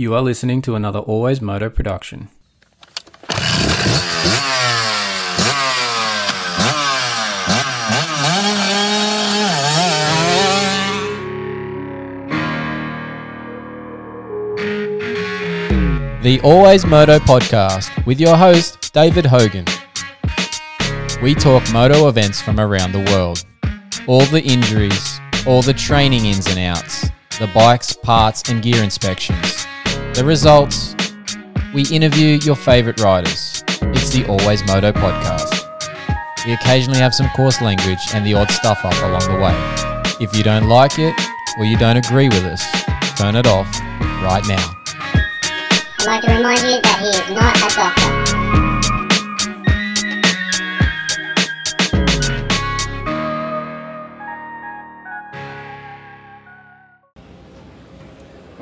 You are listening to another Always Moto production. The Always Moto podcast with your host, David Hogan. We talk moto events from around the world. All the injuries, all the training ins and outs, the bikes, parts, and gear inspections. The results. We interview your favourite riders. It's the Always Moto podcast. We occasionally have some coarse language and the odd stuff up along the way. If you don't like it or you don't agree with us, turn it off right now. I'd like to remind you that he is not a doctor.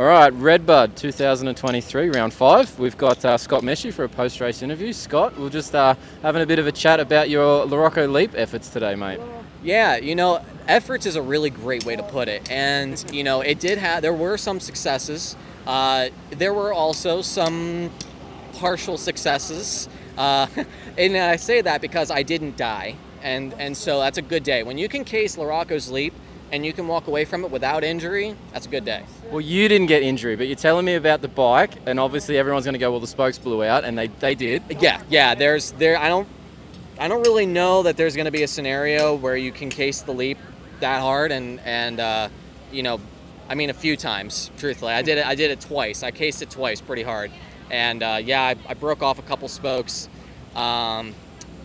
All right, Redbud 2023, round five. We've got uh, Scott Meshey for a post race interview. Scott, we're just uh, having a bit of a chat about your LaRocco Leap efforts today, mate. Yeah, you know, efforts is a really great way to put it. And, you know, it did have, there were some successes. Uh, there were also some partial successes. Uh, and I say that because I didn't die. And, and so that's a good day. When you can case LaRocco's leap and you can walk away from it without injury, that's a good day. Well, you didn't get injury, but you're telling me about the bike, and obviously everyone's going to go, well, the spokes blew out, and they, they did. Yeah, yeah. There's there. I don't. I don't really know that there's going to be a scenario where you can case the leap that hard and and uh, you know, I mean a few times. Truthfully, I did it. I did it twice. I cased it twice, pretty hard, and uh, yeah, I, I broke off a couple spokes. Um,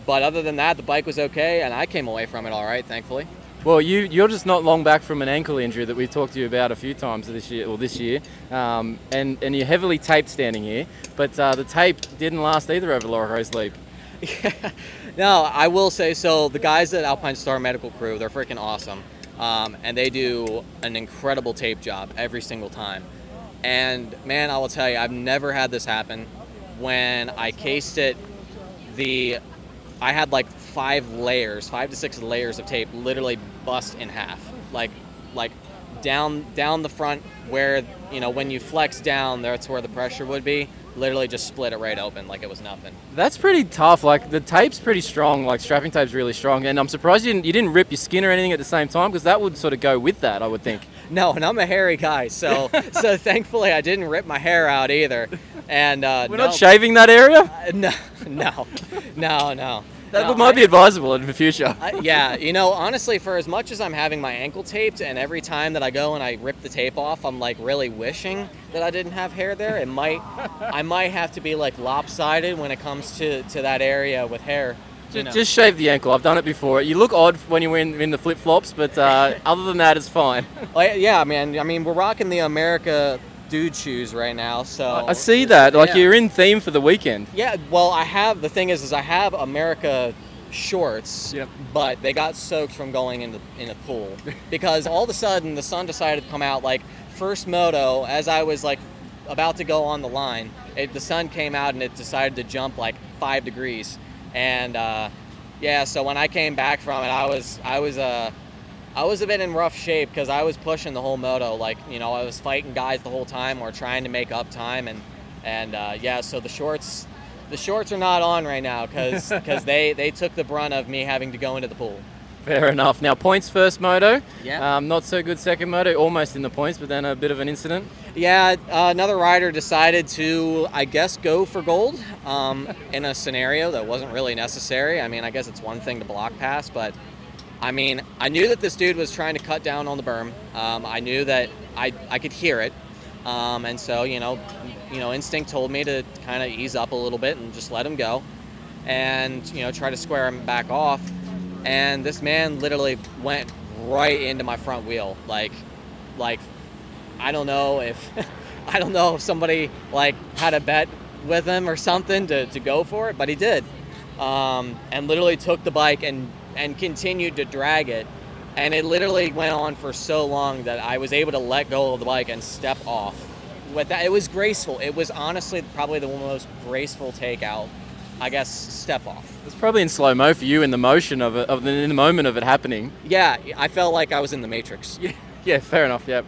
but other than that, the bike was okay, and I came away from it all right, thankfully. Well, you, you're just not long back from an ankle injury that we've talked to you about a few times this year, or this year, um, and, and you're heavily taped standing here, but uh, the tape didn't last either over LaRocco's Leap. No, I will say so. The guys at Alpine Star Medical Crew, they're freaking awesome. Um, and they do an incredible tape job every single time. And man, I will tell you, I've never had this happen. When I cased it, the I had like five layers, five to six layers of tape literally bust in half. Like like down down the front where you know when you flex down, that's where the pressure would be. Literally just split it right open like it was nothing. That's pretty tough. Like the tape's pretty strong. Like strapping tape's really strong, and I'm surprised you didn't, you didn't rip your skin or anything at the same time because that would sort of go with that. I would think. No, and I'm a hairy guy, so so thankfully I didn't rip my hair out either. And uh, We're no, not shaving that area. uh, no, no, no, no. That No, might be advisable in the future. I, yeah, you know, honestly, for as much as I'm having my ankle taped, and every time that I go and I rip the tape off, I'm like really wishing that I didn't have hair there. It might, I might have to be like lopsided when it comes to to that area with hair. you Just, know. just shave the ankle. I've done it before. You look odd when you're in, in the flip flops, but uh, other than that, it's fine. Like, yeah, man. I mean, we're rocking the America dude shoes right now, so I see that. Like Yeah. you're in theme for the weekend. Yeah, well, I have. The thing is, is I have America shorts, Yep. but they got soaked from going in the in a pool because all of a sudden the sun decided to come out. Like first moto, as I was like about to go on the line, it, the sun came out and it decided to jump like five degrees, and uh, yeah, so when I came back from it, I was I was uh, I was a bit in rough shape because I was pushing the whole moto. Like you know, I was fighting guys the whole time or trying to make up time, and and uh, yeah, so the shorts, the shorts are not on right now because they they took the brunt of me having to go into the pool. Fair enough. Now points first moto. Yeah. Um, not so good second moto. Almost in the points, but then a bit of an incident. Yeah, uh, another rider decided to, I guess, go for gold um, in a scenario that wasn't really necessary. I mean, I guess it's one thing to block pass, but I mean, I knew that this dude was trying to cut down on the berm. Um, I knew that I, I could hear it, um, and so you know, you know, instinct told me to kind of ease up a little bit and just let him go, and you know, try to square him back off. And this man literally went right into my front wheel, like, like I don't know if I don't know if somebody like had a bet with him or something to, to go for it, but he did, um, and literally took the bike and and continued to drag it, and it literally went on for so long that I was able to let go of the bike and step off. With that, it was graceful. It was honestly probably the most graceful takeout, I guess, step off. It's probably in slow mo for you in the motion of it, of the, in the moment of it happening. Yeah, I felt like I was in the Matrix. Yeah, yeah, fair enough. Yeah.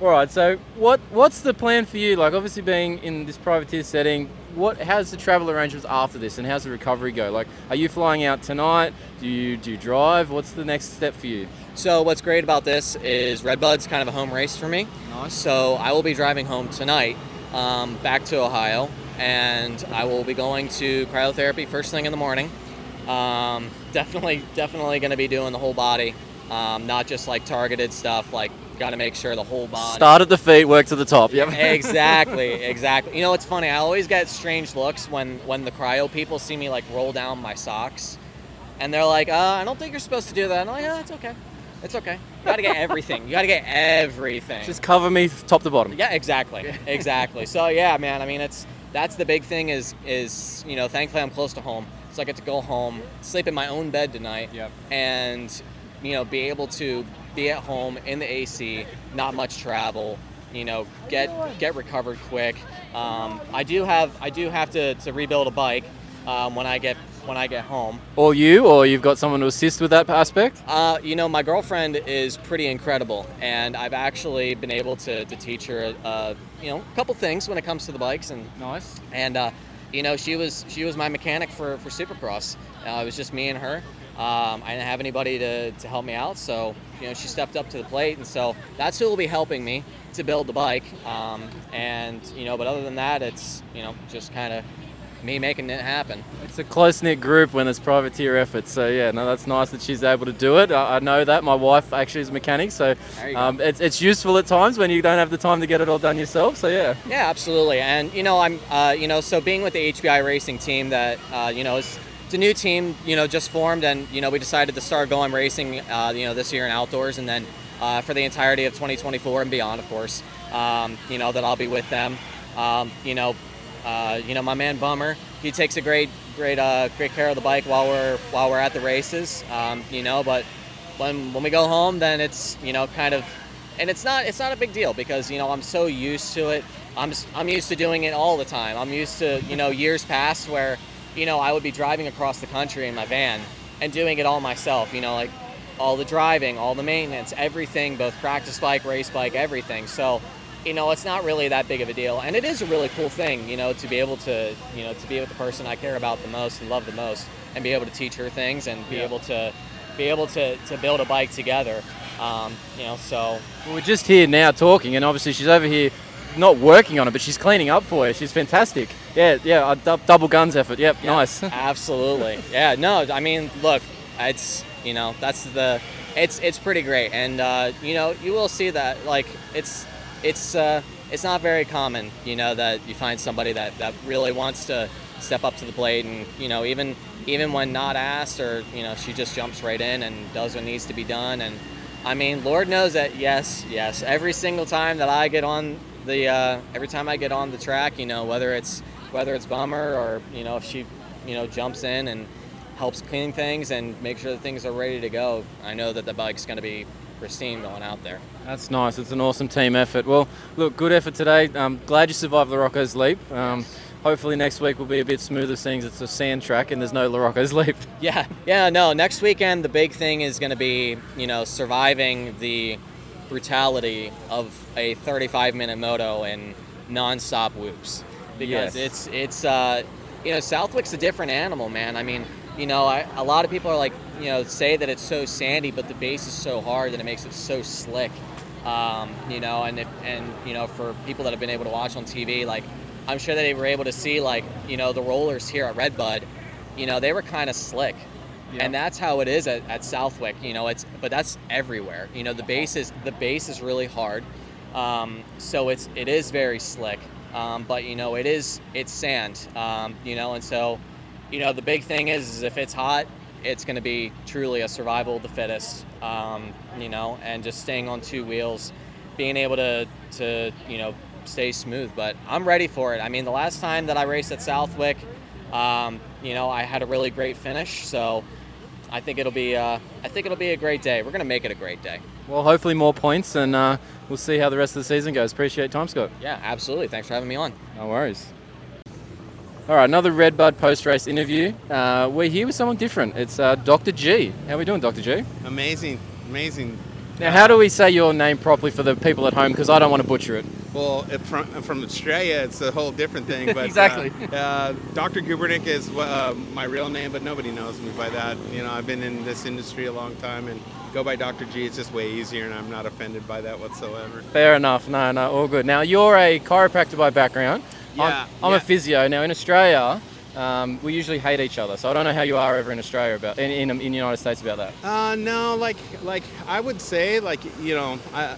All right. So what what's the plan for you? Like obviously being in this privateer setting, what how's the travel arrangements after this, and how's the recovery go? Like, are you flying out tonight? Do you do you drive? What's the next step for you? So what's great about this is Redbud's kind of a home race for me. Nice. So I will be driving home tonight, um, back to Ohio, and I will be going to cryotherapy first thing in the morning. Um, definitely, definitely going to be doing the whole body, um, not just like targeted stuff. Like, got to make sure the whole body. Start at the feet, work to the top. Yep. exactly, exactly. You know, it's funny. I always get strange looks when when the cryo people see me like roll down my socks, and they're like, uh, "I don't think you're supposed to do that." And I'm like, "Yeah, it's okay. It's okay. You got to get everything. You got to get everything." Just cover me top to bottom. Yeah, exactly, exactly. So yeah, man. I mean, it's that's the big thing is is you know, thankfully I'm close to home, so I get to go home, sleep in my own bed tonight, Yep. and you know, be able to be at home in the AC, not much travel. You know, get get recovered quick. Um, I do have I do have to, to rebuild a bike um, when I get when I get home. Or you, or you've got someone to assist with that aspect. Uh, you know, my girlfriend is pretty incredible, and I've actually been able to, to teach her, uh, you know, a couple things when it comes to the bikes, and Nice. and uh, you know, she was she was my mechanic for for Supercross. Uh, it was just me and her. Um, I didn't have anybody to, to help me out, so you know, she stepped up to the plate, and so that's who will be helping me to build the bike. Um, and you know, but other than that, it's you know, just kind of me making it happen. It's a close knit group when there's privateer efforts. So yeah, no, that's nice that she's able to do it. I, I know that my wife actually is a mechanic, so There you go. um, it's, it's useful at times when you don't have the time to get it all done yourself. So yeah, Yeah, absolutely. And you know, I'm uh, you know, so being with the HBI Racing team, that uh, you know, is it's a new team, you know, just formed, and you know, we decided to start going racing, uh, you know, this year in outdoors, and then uh, for the entirety of 2024 and beyond, of course, um, you know, that I'll be with them. Um, you know, uh, you know, my man Bummer, he takes a great, great, uh, great care of the bike while we're while we're at the races. Um, you know, but when when we go home, then it's you know kind of, and it's not it's not a big deal because you know I'm so used to it. I'm I'm used to doing it all the time. I'm used to you know years past where you know I would be driving across the country in my van and doing it all myself. You know like all the driving, all the maintenance, everything, both practice bike, race bike, everything. So you know it's not really that big of a deal, and it is a really cool thing. You know to be able to you know to be with the person I care about the most and love the most, and be able to teach her things and be Yeah. able to be able to, to build a bike together. Um, you know, so Well, we're just here now talking, and obviously she's over here not working on it, but she's cleaning up for you. She's fantastic. Yeah, yeah, a dou- double guns effort. Yep, nice. absolutely, yeah. No, I mean, look, it's you know that's the it's it's pretty great, and uh, you know you will see that like it's it's uh, it's not very common, you know, that you find somebody that that really wants to step up to the plate, and you know even even when not asked, or you know she just jumps right in and does what needs to be done, and I mean, Lord knows that yes, yes, every single time that I get on the uh, every time I get on the track, you know, whether it's whether it's bummer or you know if she you know jumps in and helps clean things and make sure that things are ready to go, I know that the bike's going to be pristine going out there. That's nice. It's an awesome team effort. Well, look, good effort today. I'm glad you survived the Rocco's Leap. Um, hopefully next week will be a bit smoother, seeing as it's a sand track and there's no LaRocco's Leap. Yeah, yeah, no. Next weekend, the big thing is going to be, you know, surviving the brutality of a 35 minute moto and non-stop whoops Yes. because it's it's uh, you know Southwick's a different animal, man. I mean, you know, I, a lot of people are like, you know, say that it's so sandy, but the base is so hard that it makes it so slick. Um, you know, and if, and you know, for people that have been able to watch on TV, like I'm sure that they were able to see, like you know, the rollers here at Redbud, you know, they were kind of slick. Yeah. And that's how it is at, at Southwick. You know, it's but that's everywhere. You know, the base is the base is really hard, um, so it's it is very slick. Um, but you know, it is it's sand. Um, you know, and so, you know, the big thing is, is if it's hot, it's going to be truly a survival of the fittest. Um, you know, and just staying on two wheels, being able to to you know stay smooth. But I'm ready for it. I mean, the last time that I raced at Southwick, um, you know, I had a really great finish. So I think it'll be uh, I think it'll be a great day. We're gonna make it a great day. Well, hopefully more points, and uh, we'll see how the rest of the season goes. Appreciate your time, Scott. Yeah, absolutely. Thanks for having me on. No worries. All right, another Redbud post-race interview. Uh, we're here with someone different. It's uh, Dr. G. How are we doing, Dr. G? Amazing, amazing. Now, how do we say your name properly for the people at home? Because I don't want to butcher it. Well, if from, from Australia, it's a whole different thing. But Exactly. Uh, uh, Dr. Gubernick is uh, my real name, but nobody knows me by that. You know, I've been in this industry a long time, and go by Dr. G. It's just way easier, and I'm not offended by that whatsoever. Fair enough. No, no, all good. Now, you're a chiropractor by background. Yeah, I'm, I'm yeah. a physio. Now, in Australia, um, we usually hate each other. So I don't know how you are over in Australia about in in, in the United States about that. Uh, no, like like I would say, like you know, I,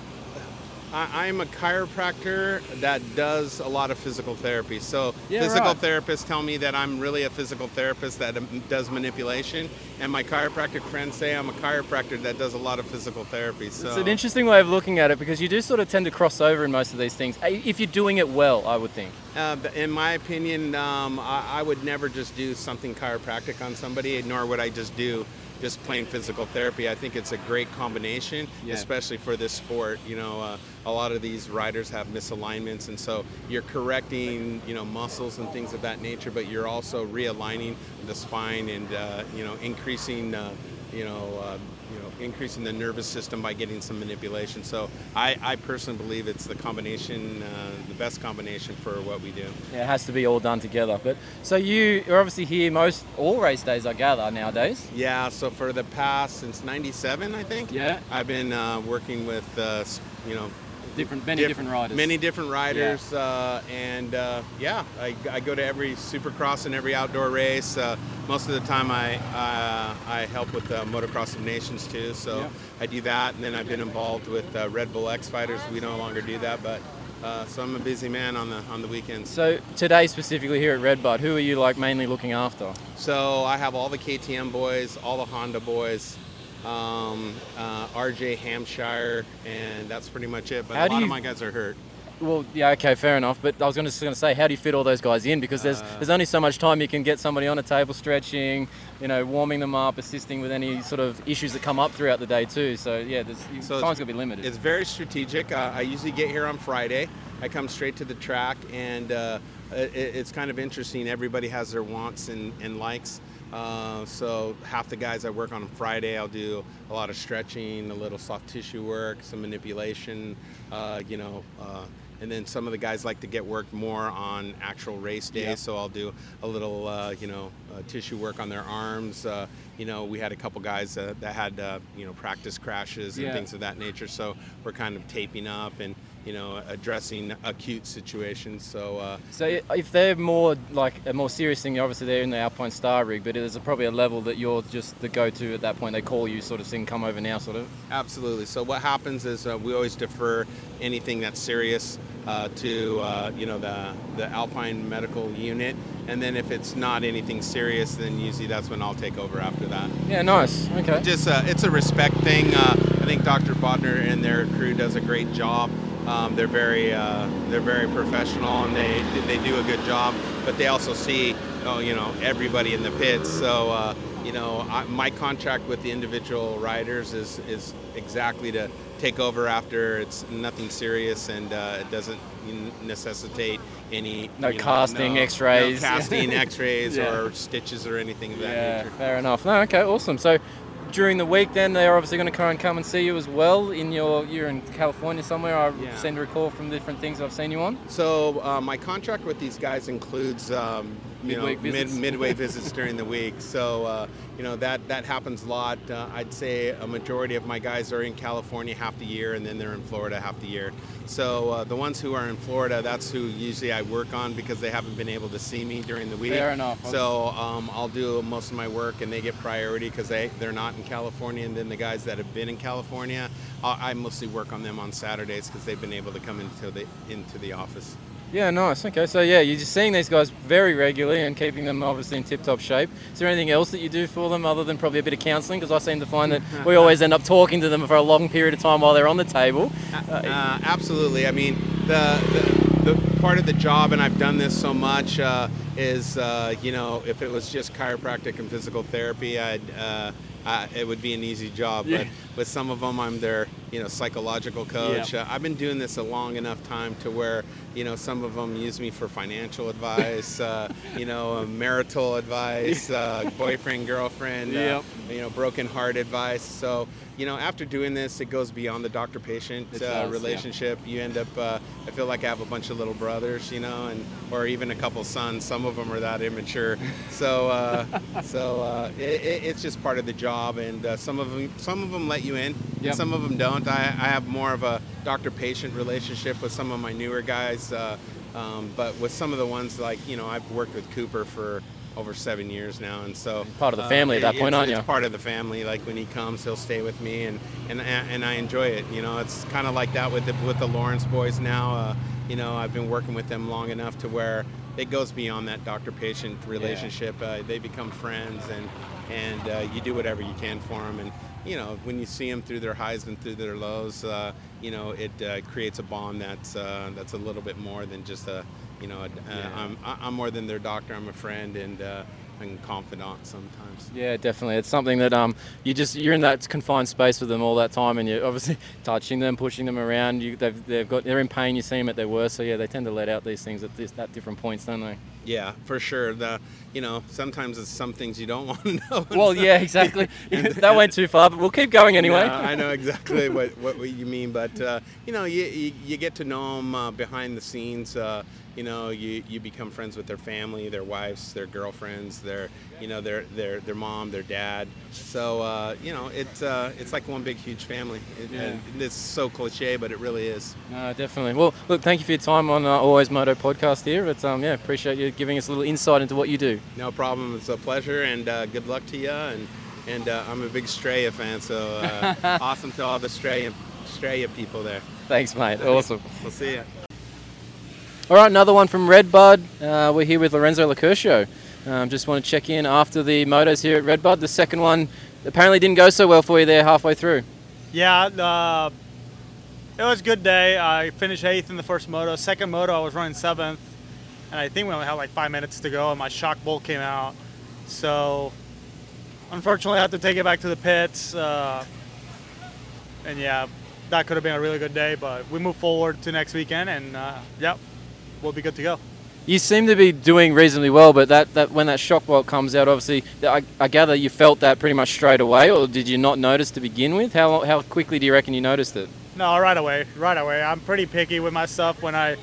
I I'm a chiropractor that does a lot of physical therapy. So Yeah, physical right. therapists tell me that I'm really a physical therapist that um, does manipulation, and my chiropractic friends say I'm a chiropractor that does a lot of physical therapy. So It's an interesting way of looking at it because you do sort of tend to cross over in most of these things. eh, If you're doing it well, I would think. Uh, in my opinion, um, I, I would never just do something chiropractic on somebody, nor would I just do just plain physical therapy. I think it's a great combination, Yeah. especially for this sport. You know, uh, a lot of these riders have misalignments, and so you're correcting, you know, muscles and things of that nature, but you're also realigning the spine and, uh, you know, increasing. Uh, you know, uh, you know, increasing the nervous system by getting some manipulation. So I, I personally believe it's the combination, uh, the best combination for what we do. Yeah, it has to be all done together. But so you are obviously here most all race days, I gather nowadays. Yeah, so for the past since '97, I think. Yeah. I've been uh, working with, uh, you know, Different, many diff- different riders. Many different riders, uh, and uh, yeah, I, I go to every Supercross and every outdoor race. Uh, most of the time, I uh, I help with uh, Motocross of Nations too, so Yeah. I do that. And then I've been involved with uh, Red Bull X Fighters. We no longer do that, but uh, so I'm a busy man on the on the weekends. So today specifically here at Red Redbud, who are you like mainly looking after? So I have all the KTM boys, all the Honda boys, um, uh, RJ Hampshire, and that's pretty much it. But How a lot you- of my guys are hurt. Well, yeah, okay, fair enough. But I was going to going to say, how do you fit all those guys in? Because there's Uh, there's only so much time you can get somebody on a table stretching, you know, warming them up, assisting with any sort of issues that come up throughout the day too. So yeah, there's So time's going to be limited. It's very strategic. Uh, I usually get here on Friday. I come straight to the track, and uh, it, it's kind of interesting. Everybody has their wants and, and likes. Uh, so half the guys I work on Friday, I'll do a lot of stretching, a little soft tissue work, some manipulation, uh, you know. Uh, and then some of the guys like to get worked more on actual race days, Yeah. so I'll do a little, uh, you know, uh, tissue work on their arms. Uh, you know, we had a couple guys uh, that had, uh, you know, practice crashes and Yeah. things of that nature. So we're kind of taping up and, you know, addressing acute situations. So uh, So if they're more like a more serious thing, obviously they're in the Alpine Star rig, but there's a, probably a level that you're just the go-to at that point. They call you, sort of thing, come over now, sort of. Absolutely. So what happens is uh, we always defer anything that's serious uh, to uh, you know the the Alpine Medical Unit, and then if it's not anything serious, then usually that's when I'll take over after that. Yeah, nice. Okay. Just uh, it's a respect thing. Uh, I think Dr. Bodner and their crew does a great job. Um, they're very uh, they're very professional and they they do a good job. But they also see oh, you know everybody in the pits. So uh, you know I, my contract with the individual riders is is exactly to take over after it's nothing serious and uh, it doesn't necessitate any No you know, casting, no- X-rays. no casting, X-rays, Yeah. or stitches or anything of that Yeah, nature. fair enough. No, okay, awesome. So during the week, then they're obviously going to come and come and see you as well. In your, you're in California somewhere. I Yeah. seem to recall from different things I've seen you on. So uh, my contract with these guys includes um, you know Midweek mid, visits. midway visits during the week. So uh, you know that that happens a lot. Uh, I'd say a majority of my guys are in California half the year, and then they're in Florida half the year. So uh, the ones who are in Florida, that's who usually I work on because they haven't been able to see me during the week. Fair enough. So um, I'll do most of my work, and they get priority because they they're not in California. And then the guys that have been in California, I, I mostly work on them on Saturdays because they've been able to come into the into the office. Yeah, nice. Okay, so yeah, you're just seeing these guys very regularly and keeping them obviously in tip-top shape. Is there anything else that you do for them other than probably a bit of counselling? Because I seem to find that we always end up talking to them for a long period of time while they're on the table. Uh, absolutely. I mean, the, the the part of the job, and I've done this so much, uh, is, uh, you know, if it was just chiropractic and physical therapy, I'd, uh, it would be an easy job. Yeah. But with some of them, I'm their, you know, psychological coach. Yeah. Uh, I've been doing this a long enough time to where, you know, some of them use me for financial advice, uh, you know, uh, marital advice, uh, boyfriend, girlfriend, uh, Yep. You know, broken heart advice. So, you know, after doing this, it goes beyond the doctor-patient uh, does, yeah. relationship. You end up, uh, I feel like I have a bunch of little brothers, you know, and or even a couple sons. Some of them are that immature. So, uh, so uh, it, it, it's just part of the job, and uh, some of them, some of them let you in, Yep. and some of them don't. I, I have more of a doctor-patient relationship with some of my newer guys, uh, um, but with some of the ones like, you know, I've worked with Cooper for over seven years now, and so Part of the family at that point, it's, aren't it's part of the family. Like when he comes, he'll stay with me, and and and I enjoy it. You know, it's kind of like that with the with the Lawrence boys now. Uh, you know, I've been working with them long enough to where it goes beyond that doctor-patient relationship. Uh, they become friends, and and uh, you do whatever you can for them. And you know, when you see them through their highs and through their lows, uh, you know, it uh, creates a bond that's uh, that's a little bit more than just a you know, uh, Yeah. I'm I'm more than their doctor. I'm a friend and uh, and confidant sometimes. Yeah, definitely. It's something that um you just you're in that confined space with them all that time, and you're obviously touching them, pushing them around. You they've, they've got they're in pain. You see them at their worst, so yeah, they tend to let out these things at this, at different points, don't they? Yeah, for sure. The you know sometimes it's some things you don't want to know. Well, yeah, exactly. that went too far, but we'll keep going anyway. I know exactly what, what you mean, but uh, you know, you, you, you get to know them uh, behind the scenes. Uh, you know, you, you become friends with their family, their wives, their girlfriends, their you know their their their mom, their dad. So uh, you know, it's uh, it's like one big huge family. It, Yeah. and it's so cliche, but it really is. No, definitely. Well, look, thank you for your time on uh, Always Moto podcast here. But um, yeah, appreciate you giving us a little insight into what you do. No problem. It's a pleasure, and uh, good luck to you. And and uh, I'm a big Straya fan, so uh, awesome to all the Straya Straya people there. Thanks, mate. Awesome. We'll see you. All right, another one from Redbud. Uh, we're here with Lorenzo Locurcio. Um, just want to check in after the motos here at Redbud. The second one apparently didn't go so well for you there halfway through. Yeah, uh, it was a good day. I finished eighth in the first moto. Second moto, I was running seventh, and I think we only had like five minutes to go, and my shock bolt came out. So, unfortunately, I had to take it back to the pits. Uh, and yeah, that could have been a really good day, but we move forward to next weekend, and uh, yep, we'll be good to go. You seem to be doing reasonably well, but that, that when that shock bolt comes out, obviously, I, I gather you felt that pretty much straight away, or did you not notice to begin with? How, how quickly do you reckon you noticed it? No, right away, right away. I'm pretty picky with my stuff. When I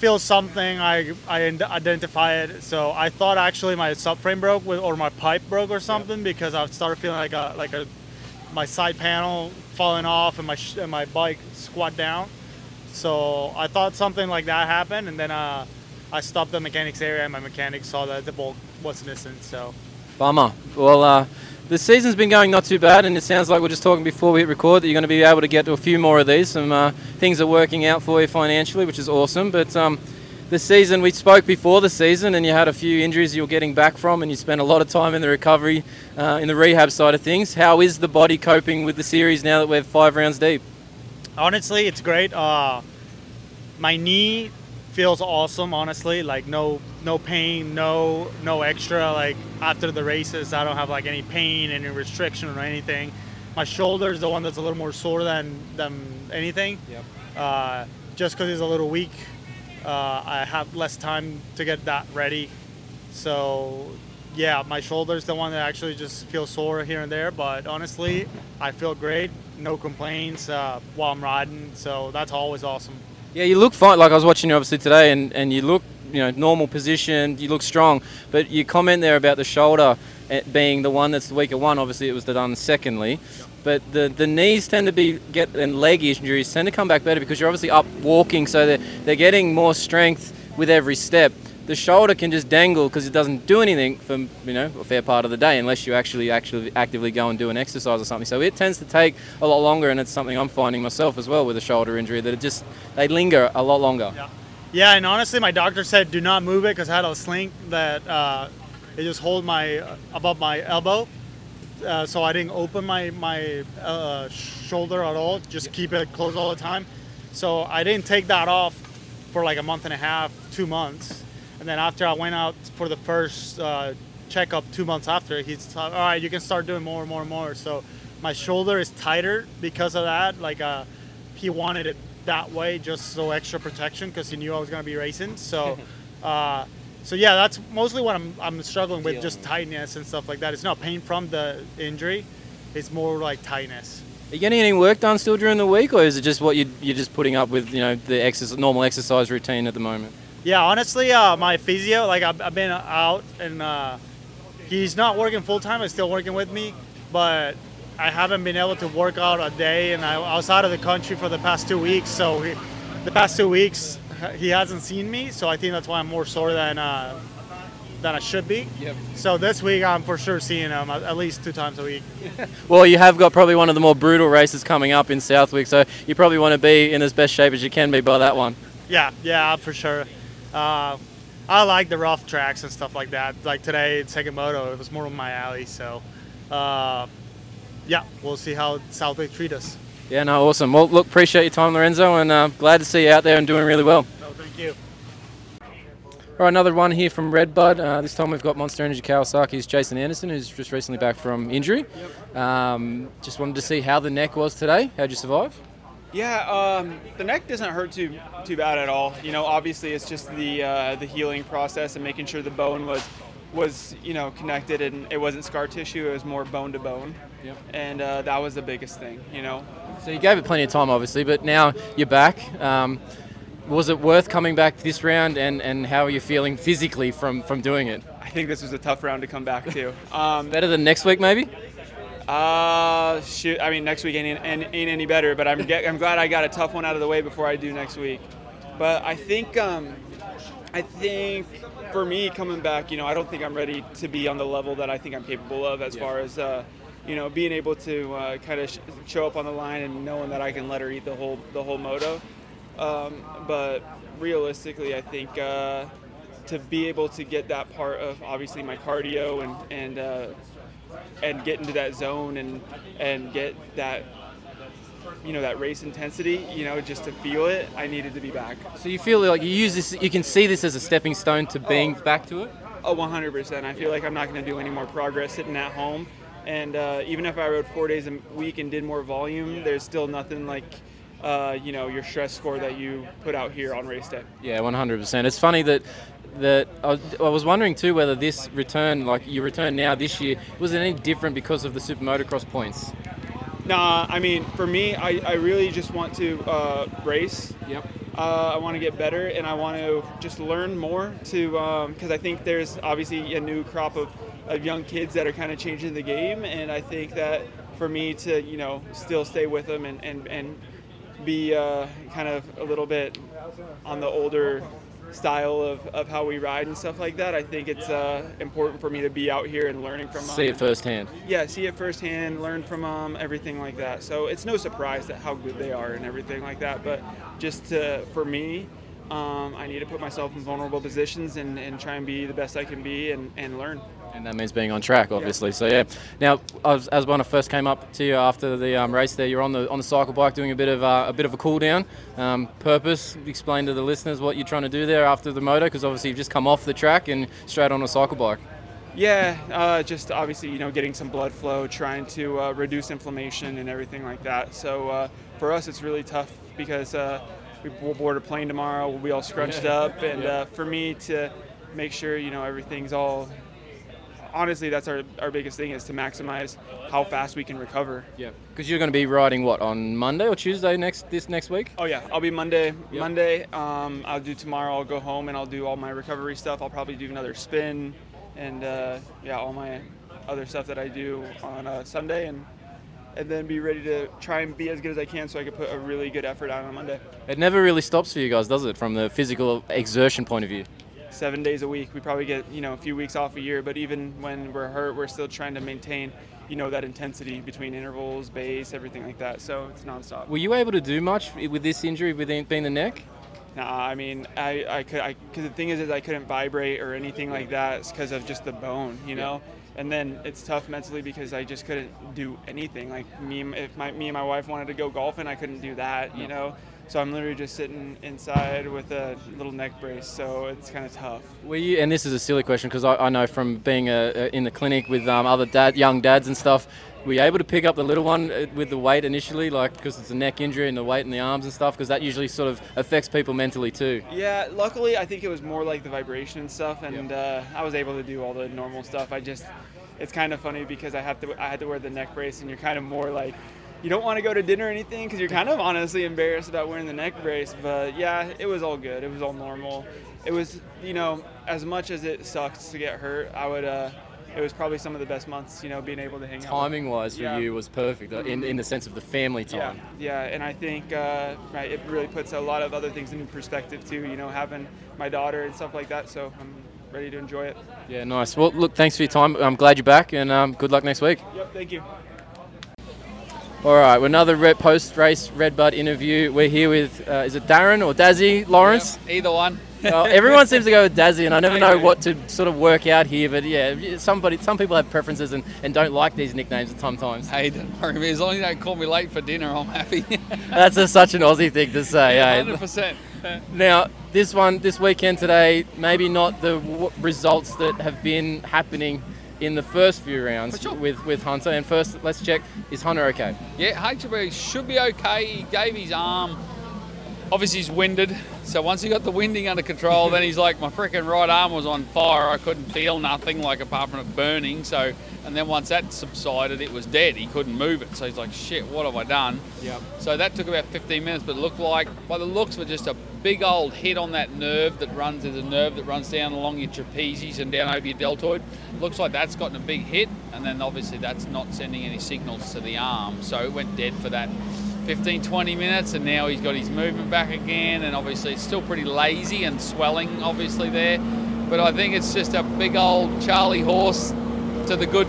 feel something, I I identify it. So I thought actually my subframe broke with, or my pipe broke or something because I started feeling like a like a my side panel falling off and my sh- and my bike squat down. So I thought something like that happened, and then uh, I stopped the mechanics area, and my mechanic saw that the bolt was missing. So Bummer. Well, uh, the season's been going not too bad, and it sounds like we're just talking before we hit record that you're going to be able to get to a few more of these. Some uh, things are working out for you financially, which is awesome. But um, the season, we spoke before the season, and you had a few injuries you were getting back from, and you spent a lot of time in the recovery, uh, in the rehab side of things. How is the body coping with the series now that we're five rounds deep? honestly, it's great. Uh, my knee feels awesome. Honestly, like no no pain, no no extra. Like after the races, I don't have like any pain, any restriction or anything. My shoulder is the one that's a little more sore than than anything. Yep. Uh, just because it's a little weak, uh, I have less time to get that ready. So yeah, my shoulder's the one that actually just feels sore here and there. But honestly, I feel great. No complaints uh, while I'm riding. So that's always awesome. Yeah, you look fine. Like I was watching you obviously today, and, and you look, you know, normal position. You look strong. But you comment there about the shoulder eh, being the one that's the weaker one. Obviously, it was the done secondly. But the, the knees tend to be get and leg injuries tend to come back better because you're obviously up walking, so they're they're getting more strength with every step. The shoulder can just dangle because it doesn't do anything for you know a fair part of the day unless you actually actually actively go and do an exercise or something. So it tends to take a lot longer, and it's something I'm finding myself as well with a shoulder injury that it just they linger a lot longer. Yeah. Yeah, and honestly, my doctor said do not move it because I had a sling that uh, it just hold my uh, above my elbow, uh, so I didn't open my my uh, shoulder at all. Just keep it closed all the time. So I didn't take that off for like a month and a half, two months, And then after I went out for the first uh, checkup two months after, he's like, all right. You can start doing more and more and more. So my shoulder is tighter because of that. Like uh, he wanted it that way, just so extra protection because he knew I was gonna be racing. So. Uh, so yeah, that's mostly what I'm, I'm struggling with, just tightness and stuff like that. It's not pain from the injury; it's more like tightness. Are you getting any work done still during the week, or is it just what you, you're just putting up with, you know, the exercise, normal exercise routine at the moment? Yeah, honestly, uh, my physio, like I've, I've been out and uh, he's not working full time. He's still working with me, but I haven't been able to work out a day, and I, I was out of the country for the past two weeks. So he, the past two weeks, he hasn't seen me. So I think that's why I'm more sore than uh, than I should be. Yep. So this week, I'm for sure seeing him at at least two times a week. Well, you have got probably one of the more brutal races coming up in Southwick, so you probably want to be in as best shape as you can be by that one. Yeah, yeah, for sure. Uh, I like the rough tracks and stuff like that. Like today, second moto, it was more of my alley. So, uh, yeah, we'll see how South Southwick treat us. Yeah, no, awesome. Well, look, appreciate your time, Lorenzo, and uh, glad to see you out there and doing really well. So thank you. All right, another one here from Redbud. Uh, this time we've got Monster Energy Kawasaki's Jason Anderson, who's just recently back from injury. Um, just wanted to see how the neck was today. How'd you survive? Yeah, um, the neck doesn't hurt too too bad at all. You know, obviously it's just the uh, the healing process and making sure the bone was was you know connected and it wasn't scar tissue. It was more bone to bone. Yep. And uh, that was the biggest thing. You know. So you gave it plenty of time, obviously, but now you're back. Um, was it worth coming back this round, and, and how are you feeling physically from, from doing it? I think this was a tough round to come back to. Um, Better than next week, maybe? Uh, shoot, I mean next week ain't, ain't, ain't any better, but I'm get, I'm glad I got a tough one out of the way before I do next week. But I think um, I think for me coming back, you know, I don't think I'm ready to be on the level that I think I'm capable of as far as uh, you know being able to uh, kind of sh- show up on the line and knowing that I can let her eat the whole the whole moto. Um, but realistically, I think uh, to be able to get that part of obviously my cardio and and uh, and get into that zone and and get that you know that race intensity, you know, just to feel it, I needed to be back. So you feel like you use this, you can see this as a stepping stone to being back to it? Oh, 100%. I feel like I'm not going to do any more progress sitting at home. And uh, even if I rode four days a week and did more volume, there's still nothing like, uh, you know, your stress score that you put out here on race day. Yeah, 100%. It's funny that that I was, I was wondering too whether this return, like you return now this year, was it any different because of the super motocross points? Nah, I mean, for me, I, I really just want to uh, race. Yep. Uh, I want to get better and I want to just learn more to because I think there's obviously a new crop of, of young kids that are kind of changing the game and I think that for me to you know still stay with them and and, and be uh, kind of a little bit on the older style of, of how we ride and stuff like that I think it's uh, important for me to be out here and learning from 'em. See it firsthand. yeah, see it firsthand, learn from them, everything like that. So it's no surprise that how good they are and everything like that. But just to, for me, um, I need to put myself in vulnerable positions and, and try and be the best I can be and, and learn. And that means being on track, obviously. So yeah. Now, as, as when I first came up to you after the um, race, there you're on the on the cycle bike doing a bit of uh, a bit of a cool down. Um, purpose. Explain to the listeners what you're trying to do there after the moto, because obviously you've just come off the track and straight on a cycle bike. Yeah, uh, just obviously, you know, getting some blood flow, trying to uh, reduce inflammation and everything like that. So uh, for us, it's really tough because uh, we- we'll board a plane tomorrow. We'll be all scrunched up, and uh, for me to make sure, you know, everything's all. Honestly, that's our, our biggest thing is to maximize how fast we can recover. Yeah. Because you're going to be riding what on Monday or Tuesday next this next week. Oh yeah, I'll be Monday. Monday. Um, I'll do tomorrow. I'll go home and I'll do all my recovery stuff. I'll probably do another spin, and uh, yeah, all my other stuff that I do on uh, Sunday, and and then be ready to try and be as good as I can so I can put a really good effort out on Monday. It never really stops for you guys, does it? From the physical exertion point of view. Seven days a week. We probably get you know a few weeks off a year, but even when we're hurt, we're still trying to maintain you know that intensity between intervals, base, everything like that. So it's nonstop. Were you able to do much with this injury, with it being the neck? Nah, I mean, I, I could, I, cause the thing is, is I couldn't vibrate or anything like that because of just the bone, you know? And then it's tough mentally because I just couldn't do anything. Like me, if my, me and my wife wanted to go golfing, I couldn't do that, you know? So I'm literally just sitting inside with a little neck brace. So it's kind of tough. Were you, and this is a silly question because I, I know from being a, a, in the clinic with um, other dad, young dads and stuff, were you able to pick up the little one uh, with the weight initially, like because it's a neck injury and the weight in the arms and stuff? Because that usually sort of affects people mentally too. Yeah, luckily I think it was more like the vibration and stuff, and uh, I was able to do all the normal stuff. I just, it's kind of funny because I have to, I had to wear the neck brace, and you're kind of more like, you don't want to go to dinner or anything because you're kind of honestly embarrassed about wearing the neck brace. But yeah, it was all good. It was all normal. It was, you know, as much as it sucks to get hurt, I would. Uh, it was probably some of the best months, you know, being able to hang out. Timing wise for Yeah. you was perfect uh, in, in the sense of the family time. yeah, yeah. and I think uh, right, it really puts a lot of other things in perspective too. You know, having my daughter and stuff like that. So I'm ready to enjoy it. Yeah, nice. Well, look, thanks for your time. I'm glad you're back, and um, good luck next week. Yep, thank you. All right, another red post-race Redbud interview. We're here with, uh, is it Darren or Dazzy Lawrence? Either one. Well, everyone seems to go with Dazzy, and I never know what to sort of work out here. But yeah, somebody, some people have preferences and, and don't like these nicknames sometimes. Hey, don't worry, as long as you don't call me late for dinner, I'm happy. That's a, such an Aussie thing to say. eh? 100%. Now, this one, this weekend today, maybe not the w- results that have been happening in the first few rounds sure. with, with Hunter. And first, let's check: is Hunter okay? Yeah, HB should be okay. He gave his arm. Obviously, he's winded. So once he got the winding under control, then he's like, my freaking right arm was on fire. I couldn't feel nothing, like apart from it burning. So, and then once that subsided, it was dead. He couldn't move it. So he's like, shit, what have I done? Yep. So that took about 15 minutes, but it looked like, by the looks of it, just a big old hit on that nerve that runs. There's a nerve that runs down along your trapezius and down over your deltoid. Looks like that's gotten a big hit, and then obviously that's not sending any signals to the arm. So it went dead for that 15, 20 minutes, and now he's got his movement back again. And obviously it's still pretty lazy and swelling, obviously there. But I think it's just a big old Charlie horse to the good,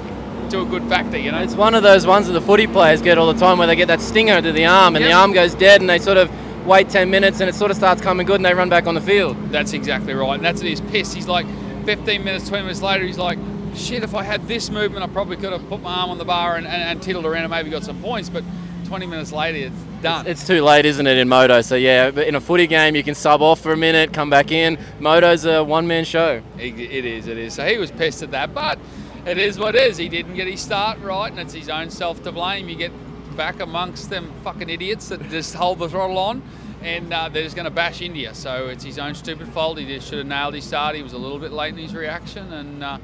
to a good factor, you know. It's one of those ones that the footy players get all the time where they get that stinger to the arm and the arm goes dead and they sort of wait 10 minutes and it sort of starts coming good and they run back on the field. That's exactly right. And that's it. He's pissed. He's like, 15 minutes, 20 minutes later, he's like, shit, if I had this movement, I probably could have put my arm on the bar and, and, and tiddled around and maybe got some points. But 20 minutes later, it's done. It's too late, isn't it, in moto? So yeah, but in a footy game, you can sub off for a minute, come back in. Moto's a one-man show. It, it is, it is. So he was pissed at that, but it is what it is. He didn't get his start right, and it's his own self to blame. You get back amongst them fucking idiots that just hold the throttle on, and uh, they're just going to bash India. So it's his own stupid fault. He just should have nailed his start. He was a little bit late in his reaction, and uh,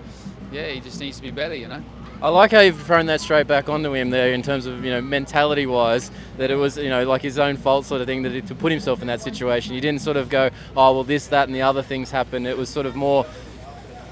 yeah, he just needs to be better, you know. I like how you've thrown that straight back onto him there in terms of you know mentality-wise that it was you know like his own fault sort of thing that he, to put himself in that situation. You didn't sort of go oh well this that and the other things happened. It was sort of more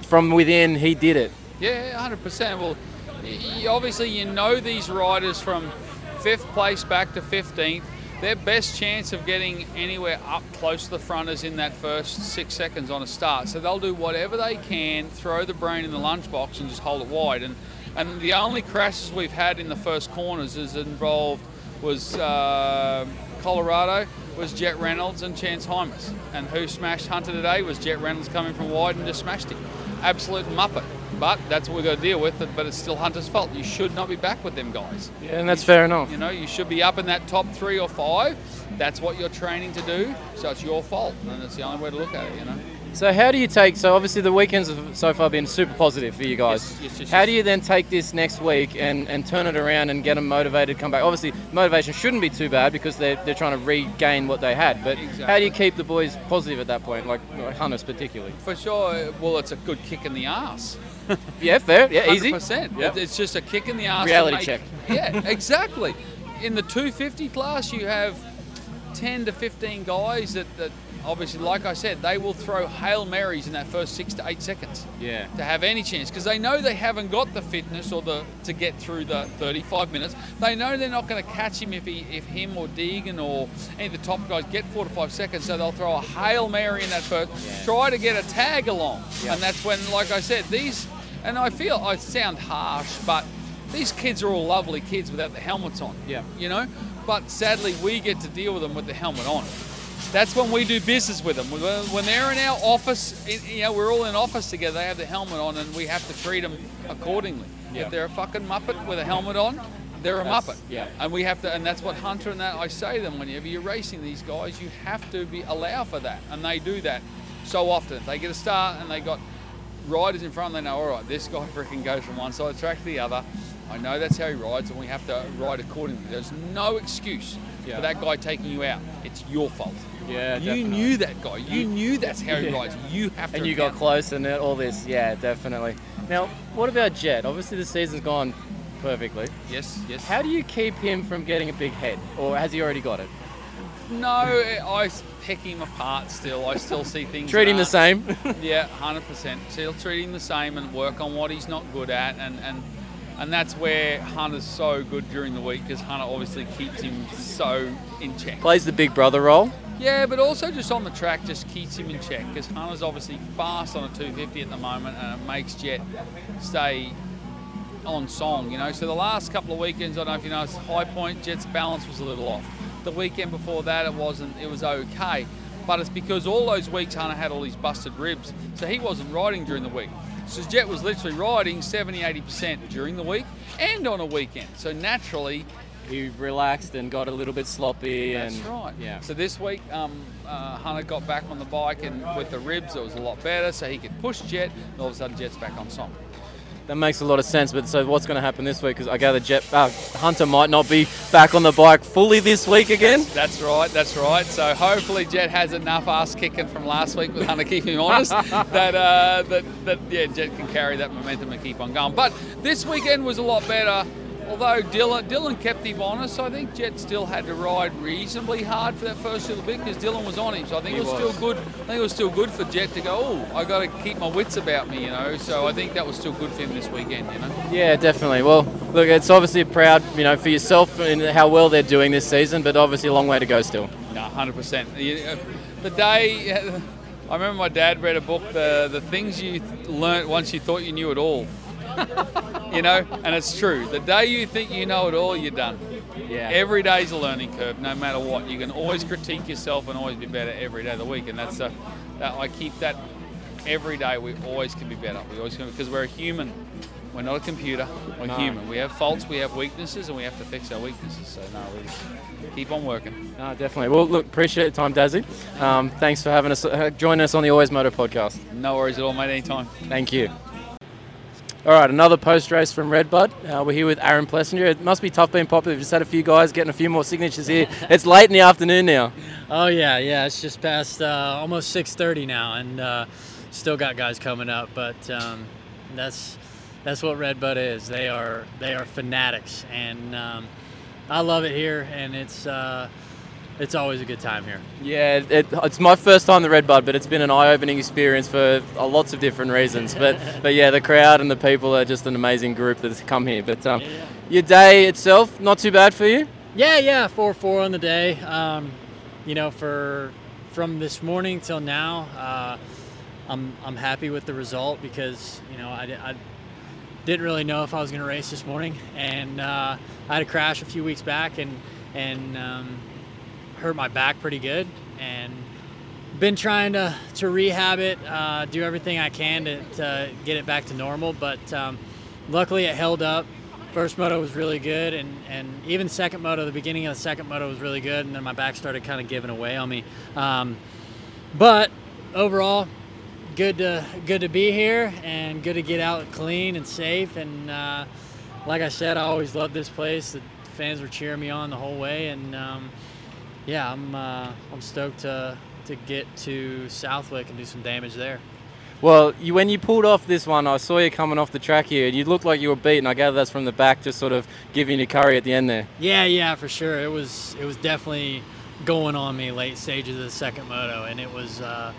from within. He did it. Yeah, hundred percent. Well, y- y- obviously you know these riders from fifth place back to fifteenth. Their best chance of getting anywhere up close to the front is in that first six seconds on a start. So they'll do whatever they can, throw the brain in the lunchbox and just hold it wide. And and the only crashes we've had in the first corners is involved was uh, Colorado was Jett Reynolds and Chance Hymas. And who smashed Hunter today was Jett Reynolds coming from wide and just smashed him. Absolute muppet. But that's what we've got to deal with. But it's still Hunter's fault. You should not be back with them guys. Yeah, and that's fair enough. You know, you should be up in that top three or five. That's what you're training to do. So it's your fault, and it's the only way to look at it. You know. So how do you take? So obviously the weekends have so far been super positive for you guys. Yes, yes, yes, how do you then take this next week and, and turn it around and get them motivated come back? Obviously motivation shouldn't be too bad because they're, they're trying to regain what they had. But how do you keep the boys positive at that point, like like Hunters particularly? For sure. Well, it's a good kick in the ass. Yeah, fair. Yeah, easy. 100%. Yep. It's just a kick in the ass. Reality make- check. Yeah, exactly. In the 250 class, you have 10 to 15 guys that, that obviously, like I said, they will throw Hail Marys in that first six to eight seconds Yeah. to have any chance because they know they haven't got the fitness or the to get through the 35 minutes. They know they're not going to catch him if he if him or Deegan or any of the top guys get four to five seconds. So they'll throw a hail mary in that first, try to get a tag along, and that's when, like I said, these. And I feel I sound harsh, but these kids are all lovely kids without the helmets on. Yeah. You know, but sadly we get to deal with them with the helmet on. That's when we do business with them. When they're in our office, you know, we're all in office together. They have the helmet on, and we have to treat them accordingly. Yeah. If they're a fucking muppet with a helmet on, they're a That's- muppet. yeah. And we have to, and that's what Hunter and that I say to them. Whenever you're racing these guys, you have to be allow for that, and they do that so often. They get a start and they got riders in front. They know, all right, this guy freaking goes from one side of the track to the other. I know that's how he rides, and we have to ride accordingly. There's no excuse Yeah. for that guy taking you out. It's your fault. Yeah, you definitely. knew that guy. You knew that's how he Yeah. rides. You have to. And you got close and all this. Yeah, definitely. Now, what about Jett? Obviously, the season's gone perfectly. Yes, yes. How do you keep him from getting a big head, or has he already got it? No, I pick him apart still. I still see things. Treat him the same. Yeah, hundred percent. Still treat him the same and work on what he's not good at, and and and that's where Hunter's so good during the week because Hunter obviously keeps him so in check. Plays the big brother role. Yeah, but also just on the track just keeps him in check because Hunter's obviously fast on a 250 at the moment, and it makes Jett stay on song. You know, so the last couple of weekends, I don't know if you noticed, High Point Jett's balance was a little off. The weekend before that, it wasn't. It was okay, but it's because all those weeks Hunter had all these busted ribs, so he wasn't riding during the week. So Jett was literally riding 70, 80% during the week and on a weekend. So naturally, He relaxed and got a little bit sloppy. that's and, right. Yeah. So this week, um, uh, Hunter got back on the bike and with the ribs, it was a lot better. So he could push Jett, and all of a sudden, Jett's back on song. That makes a lot of sense. But so, what's going to happen this week? Because I gather Jett uh, Hunter might not be back on the bike fully this week again. That's right. That's right. So hopefully, Jett has enough ass kicking from last week with Hunter keeping him honest that uh, that that yeah, Jett can carry that momentum and keep on going. But this weekend was a lot better. Although Dylan, Dylan kept him honest, I think Jett still had to ride reasonably hard for that first little bit because Dylan was on him. So I think He it was, was. still good. I think it was still good for Jett to go. Oh, I got to keep my wits about me, you know. So I think that was still good for him this weekend, you know. Yeah, definitely. Well, look, it's obviously proud, you know, for yourself and how well they're doing this season, but obviously a long way to go still. No, hundred percent. The uh, day I remember, my dad read a book, the the things you learnt once you thought you knew it all. You know, and it's true. The day you think you know it all, you're done. Yeah. Every day's a learning curve, no matter what. You can always critique yourself and always be better every day of the week, and that's a, that I keep that every day. We always can be better. We always can because we're a human. We're not a computer. We're No. human. We have faults, we have weaknesses, and we have to fix our weaknesses. So no, we just keep on working. No, definitely. Well, look, appreciate the time, Dazzy. Um, thanks for having us, uh, joining us on the Always Moto podcast. No worries at all, mate. Anytime. Thank you. All right, another post race from Redbud. Uh, we're here with Aaron Plessinger. It must be tough being popular. We've just had a few guys getting a few more signatures here. It's late in the afternoon now. Oh yeah, yeah. It's just past uh, almost 6:30 now, and uh, still got guys coming up. But um, that's that's what Redbud is. They are they are fanatics, and um, I love it here. And it's uh, it's always a good time here. Yeah, it, it, it's my first time the Redbud, but it's been an eye-opening experience for lots of different reasons. But but yeah, the crowd and the people are just an amazing group that's come here. But um, your day itself, not too bad for you. Yeah, yeah. Four four on the day. Um, you know, for from this morning till now, uh, I'm I'm happy with the result because you know I, I didn't really know if I was going to race this morning, and uh, I had a crash a few weeks back and and um, hurt my back pretty good, and been trying to to rehab it, uh, do everything I can to, to get it back to normal, but um, luckily it held up. First moto was really good, and, and even second moto, the beginning of the second moto was really good, and then my back started kind of giving away on me. Um, but overall, good to good to be here, and good to get out clean and safe. And uh, like I said, I always loved this place. The fans were cheering me on the whole way, and um, yeah, I'm uh, I'm stoked to to get to Southwick and do some damage there. Well, you, when you pulled off this one, I saw you coming off the track here. You looked like you were beaten. I gather that's from the back, just sort of giving you curry at the end there. Yeah, yeah, for sure. It was it was definitely going on me late stages of the second moto, and it was uh,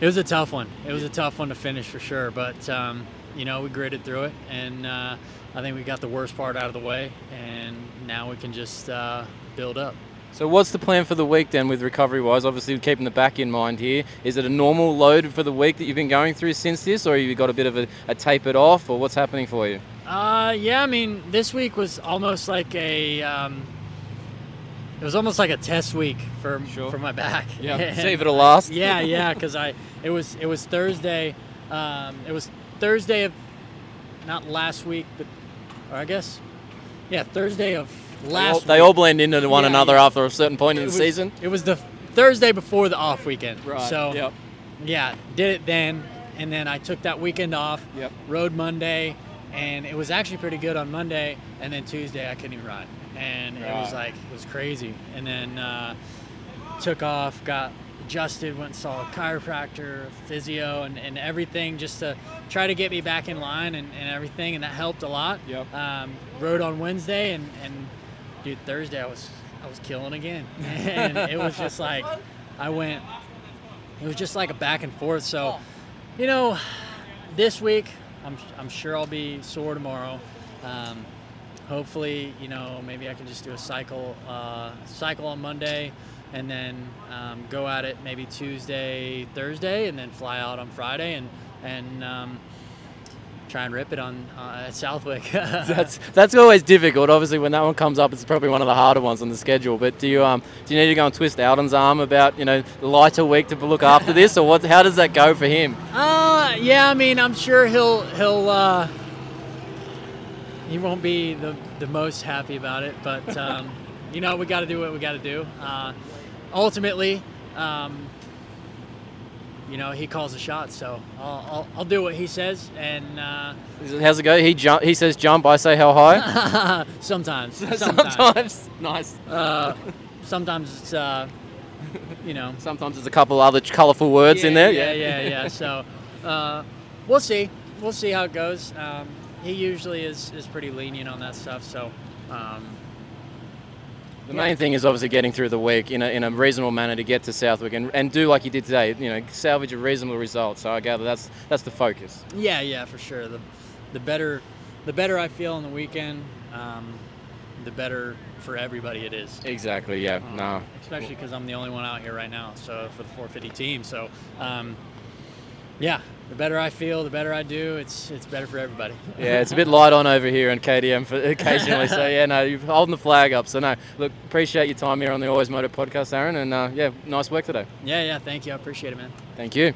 it was a tough one. It was a tough one to finish for sure, but um, you know we gritted through it, and uh, I think we got the worst part out of the way, and now we can just uh, build up. So, what's the plan for the week then, with recovery wise? Obviously, keeping the back in mind here. Is it a normal load for the week that you've been going through since this, or have you got a bit of a, a tapered off, or what's happening for you? Uh, yeah, I mean, this week was almost like a, um, it was almost like a test week for Sure. for my back. Yeah, And- see if it'll last. yeah, yeah, because I, it was it was Thursday, um, it was Thursday of, not last week, but, or I guess, yeah Thursday of They all, they all blend into one Yeah, another yeah. after a certain point in the was- season. It was the Thursday before the off weekend. Right. So Yep. yeah, did it then, and then I took that weekend off. Yep. Rode Monday, and it was actually pretty good on Monday, and then Tuesday I couldn't even ride, and it was like it was crazy. And then uh, took off, got adjusted, went and saw a chiropractor, physio, and, and everything just to try to get me back in line and, and everything, and that helped a lot. Yep. Um, rode on Wednesday, and, and dude, Thursday I was I was killing again, and it was just like I went. It was just like a back and forth. So, you know, this week I'm I'm sure I'll be sore tomorrow. Um, hopefully, you know, maybe I can just do a cycle uh, cycle on Monday, and then um, go at it maybe Tuesday, Thursday, and then fly out on Friday and and um, try and rip it on uh, at Southwick. That's that's always difficult. Obviously, when that one comes up, it's probably one of the harder ones on the schedule. But do you um do you need to go and twist Aldon's arm about you know the lighter week to look after this, or what? How does that go for him? Uh, yeah, I mean, I'm sure he'll he'll uh, he won't be the the most happy about it, but um, you know, we got to do what we got to do. Uh, ultimately, um, you know, he calls the shots, so I'll, I'll, I'll do what he says, and uh, How's it go? He jump. He says jump. I say how high. sometimes, sometimes, Sometimes, nice. uh, sometimes it's uh, you know, Sometimes there's a couple other colourful words in there. Yeah, yeah, yeah. So uh, we'll see. We'll see how it goes. Um, he usually is, is pretty lenient on that stuff. So um, The main thing is obviously getting through the week in a, in a reasonable manner to get to Southwick and, and do like you did today. You know, salvage a reasonable result. So I gather that's that's the focus. yeah, yeah, for sure. The the better the better I feel on the weekend, um, the better for everybody it is. Exactly. Yeah. Um, No. Especially because I'm the only one out here right now. So for the 450 team. So um, yeah, the better I feel, the better I do. It's it's better for everybody. Yeah, it's a bit light on over here in KTM for occasionally. so yeah, no, you're holding the flag up. So no, look, appreciate your time here on the Always Moto podcast, Aaron, and uh, yeah, nice work today. yeah, yeah. Thank you. I appreciate it, man. Thank you.